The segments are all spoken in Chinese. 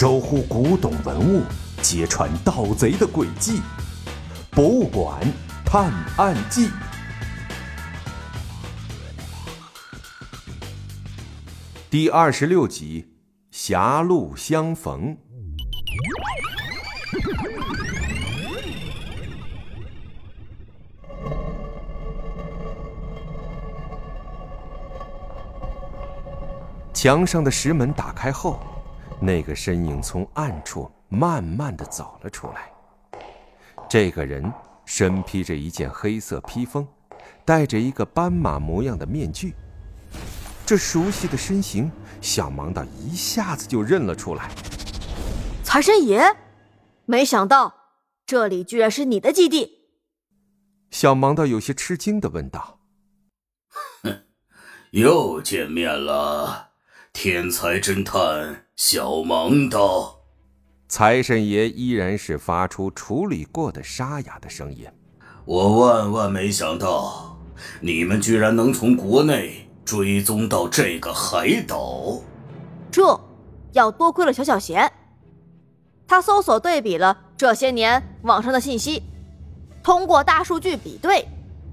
守护古董文物，揭穿盗贼的诡计。博物馆探案记第二十六集：狭路相逢。墙上的石门打开后，那个身影从暗处慢慢的走了出来。这个人身披着一件黑色披风，戴着一个斑马模样的面具。这熟悉的身形，小盲道一下子就认了出来。财神爷，没想到这里居然是你的基地。小盲道有些吃惊的问道：“哼，又见面了。”天才侦探小盲道，财神爷依然是发出处理过的沙哑的声音。我万万没想到，你们居然能从国内追踪到这个海岛。这要多亏了小小贤，他搜索对比了这些年网上的信息，通过大数据比对，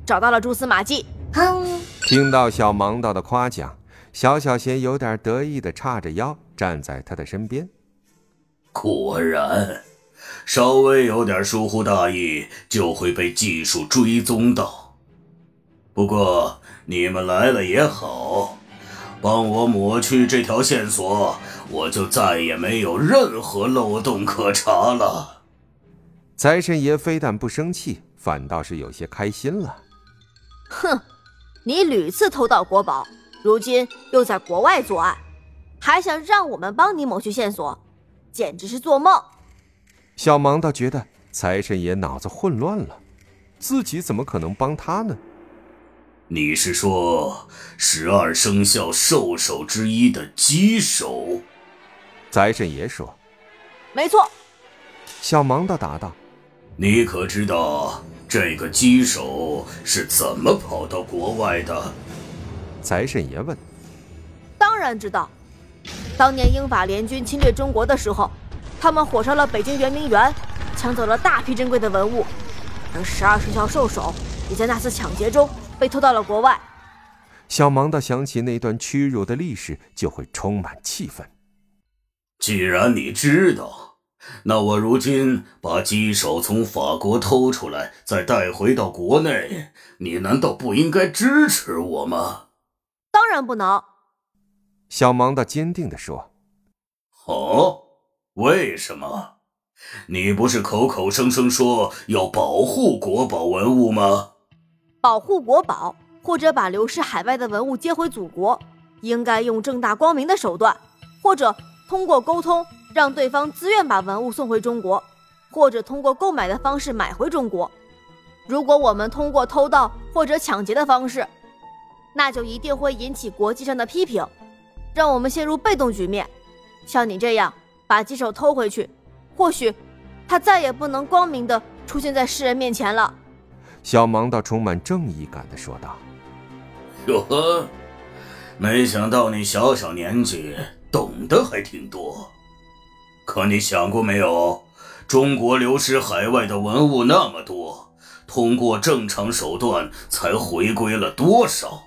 找到了蛛丝马迹。哼！听到小盲道的夸奖。小小贤有点得意的叉着腰站在他的身边。果然，稍微有点疏忽大意就会被技术追踪到。不过你们来了也好，帮我抹去这条线索，我就再也没有任何漏洞可查了。财神爷非但不生气，反倒是有些开心了。哼，你屡次偷盗国宝。如今又在国外作案，还想让我们帮你抹去线索，简直是做梦！小盲倒觉得财神爷脑子混乱了，自己怎么可能帮他呢？你是说十二生肖兽首之一的鸡首？财神爷说：“没错。”小盲道答道：“你可知道这个鸡首是怎么跑到国外的？”财神爷问：“当然知道，当年英法联军侵略中国的时候，他们火烧了北京圆明园，抢走了大批珍贵的文物，而十二生肖兽首也在那次抢劫中被偷到了国外。”小盲道想起那段屈辱的历史，就会充满气愤。既然你知道，那我如今把鸡首从法国偷出来，再带回到国内，你难道不应该支持我吗？当然不能，小盲道坚定地说：“哦，为什么？你不是口口声声说要保护国宝文物吗？保护国宝，或者把流失海外的文物接回祖国，应该用正大光明的手段，或者通过沟通让对方自愿把文物送回中国，或者通过购买的方式买回中国。如果我们通过偷盗或者抢劫的方式，那就一定会引起国际上的批评，让我们陷入被动局面。像你这样把鸡手偷回去，或许他再也不能光明的出现在世人面前了。小盲道充满正义感的说道：“哟呵，没想到你小小年纪懂得还挺多。可你想过没有，中国流失海外的文物那么多，通过正常手段才回归了多少？”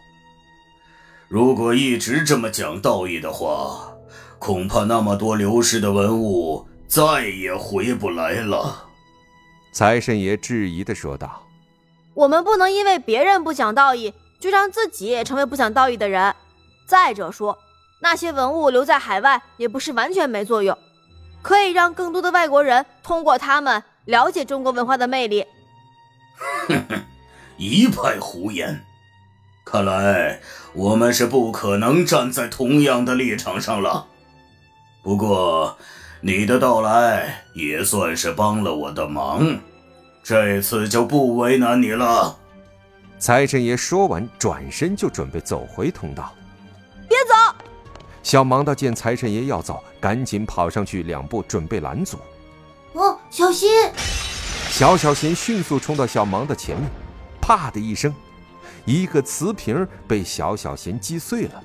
如果一直这么讲道义的话，恐怕那么多流失的文物再也回不来了。”财神爷质疑的说道。“我们不能因为别人不讲道义，就让自己也成为不讲道义的人。再者说，那些文物留在海外也不是完全没作用，可以让更多的外国人通过他们了解中国文化的魅力。”哼哼，一派胡言。看来我们是不可能站在同样的立场上了。不过，你的到来也算是帮了我的忙，这次就不为难你了。财神爷说完，转身就准备走回通道。别走！小盲道见财神爷要走，赶紧跑上去两步，准备拦阻。哦，小心！小小贤迅速冲到小盲的前面，啪的一声。一个瓷瓶被小小贤击碎了。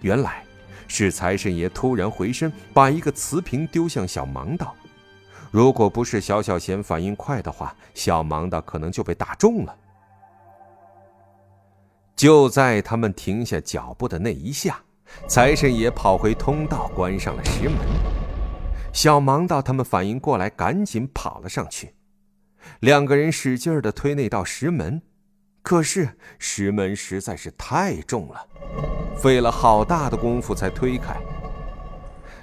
原来，是财神爷突然回身，把一个瓷瓶丢向小盲道。如果不是小小贤反应快的话，小盲道可能就被打中了。就在他们停下脚步的那一下，财神爷跑回通道，关上了石门。小盲道他们反应过来，赶紧跑了上去。两个人使劲的推那道石门，可是石门实在是太重了，费了好大的功夫才推开。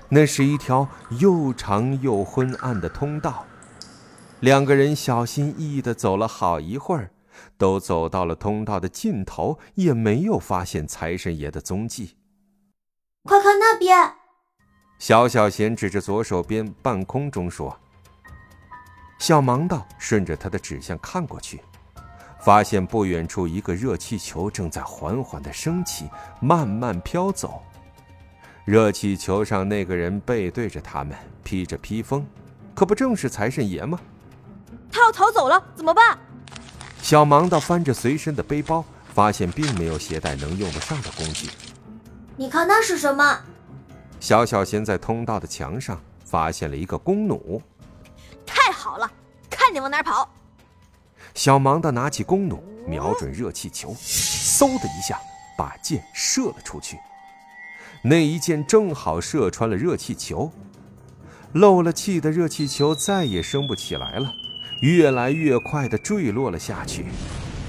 那是一条又长又昏暗的通道，两个人小心翼翼的走了好一会儿。都走到了通道的尽头，也没有发现财神爷的踪迹。快看那边！小小贤指着左手边半空中说：“小盲道顺着他的指向看过去，发现不远处一个热气球正在缓缓的升起，慢慢飘走。热气球上那个人背对着他们，披着披风，可不正是财神爷吗？他要逃走了，怎么办？”小盲道翻着随身的背包，发现并没有携带能用得上的工具。你看那是什么？小小贤在通道的墙上发现了一个弓弩。太好了，看你往哪跑！小盲道拿起弓弩，瞄准热气球，嗖的一下把箭射了出去。那一箭正好射穿了热气球，漏了气的热气球再也升不起来了。越来越快的坠落了下去，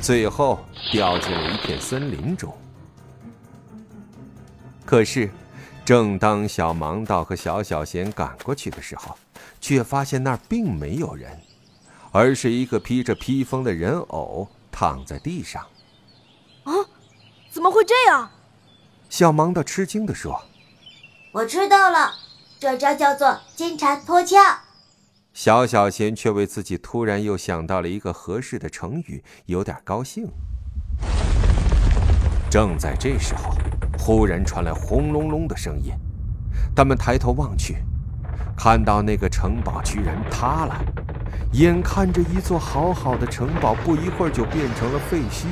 最后掉进了一片森林中。可是，正当小盲道和小小贤赶过去的时候，却发现那儿并没有人，而是一个披着披风的人偶躺在地上。啊，怎么会这样？小盲道吃惊地说：“我知道了，这招叫做金蝉脱壳。”小小贤却为自己突然又想到了一个合适的成语，有点高兴。正在这时候，忽然传来轰隆隆的声音，他们抬头望去，看到那个城堡居然塌了，眼看着一座好好的城堡，不一会儿就变成了废墟。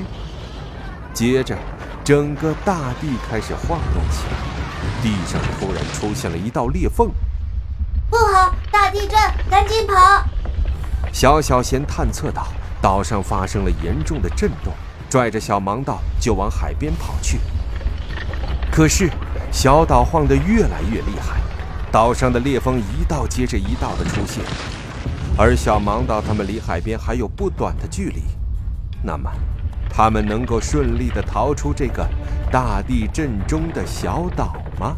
接着，整个大地开始晃动起来，地上突然出现了一道裂缝。不好！大地震，赶紧跑！小小贤探测到岛上发生了严重的震动，拽着小盲道就往海边跑去。可是小岛晃得越来越厉害，岛上的裂缝一道接着一道的出现，而小盲道他们离海边还有不短的距离。那么，他们能够顺利的逃出这个大地震中的小岛吗